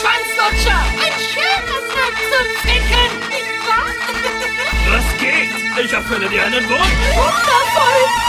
Schwanzlutscher! Ein schöner Tag zum Ficken, nicht wahr? Was geht? Ich erfülle dir einen Wunsch. Wundervoll!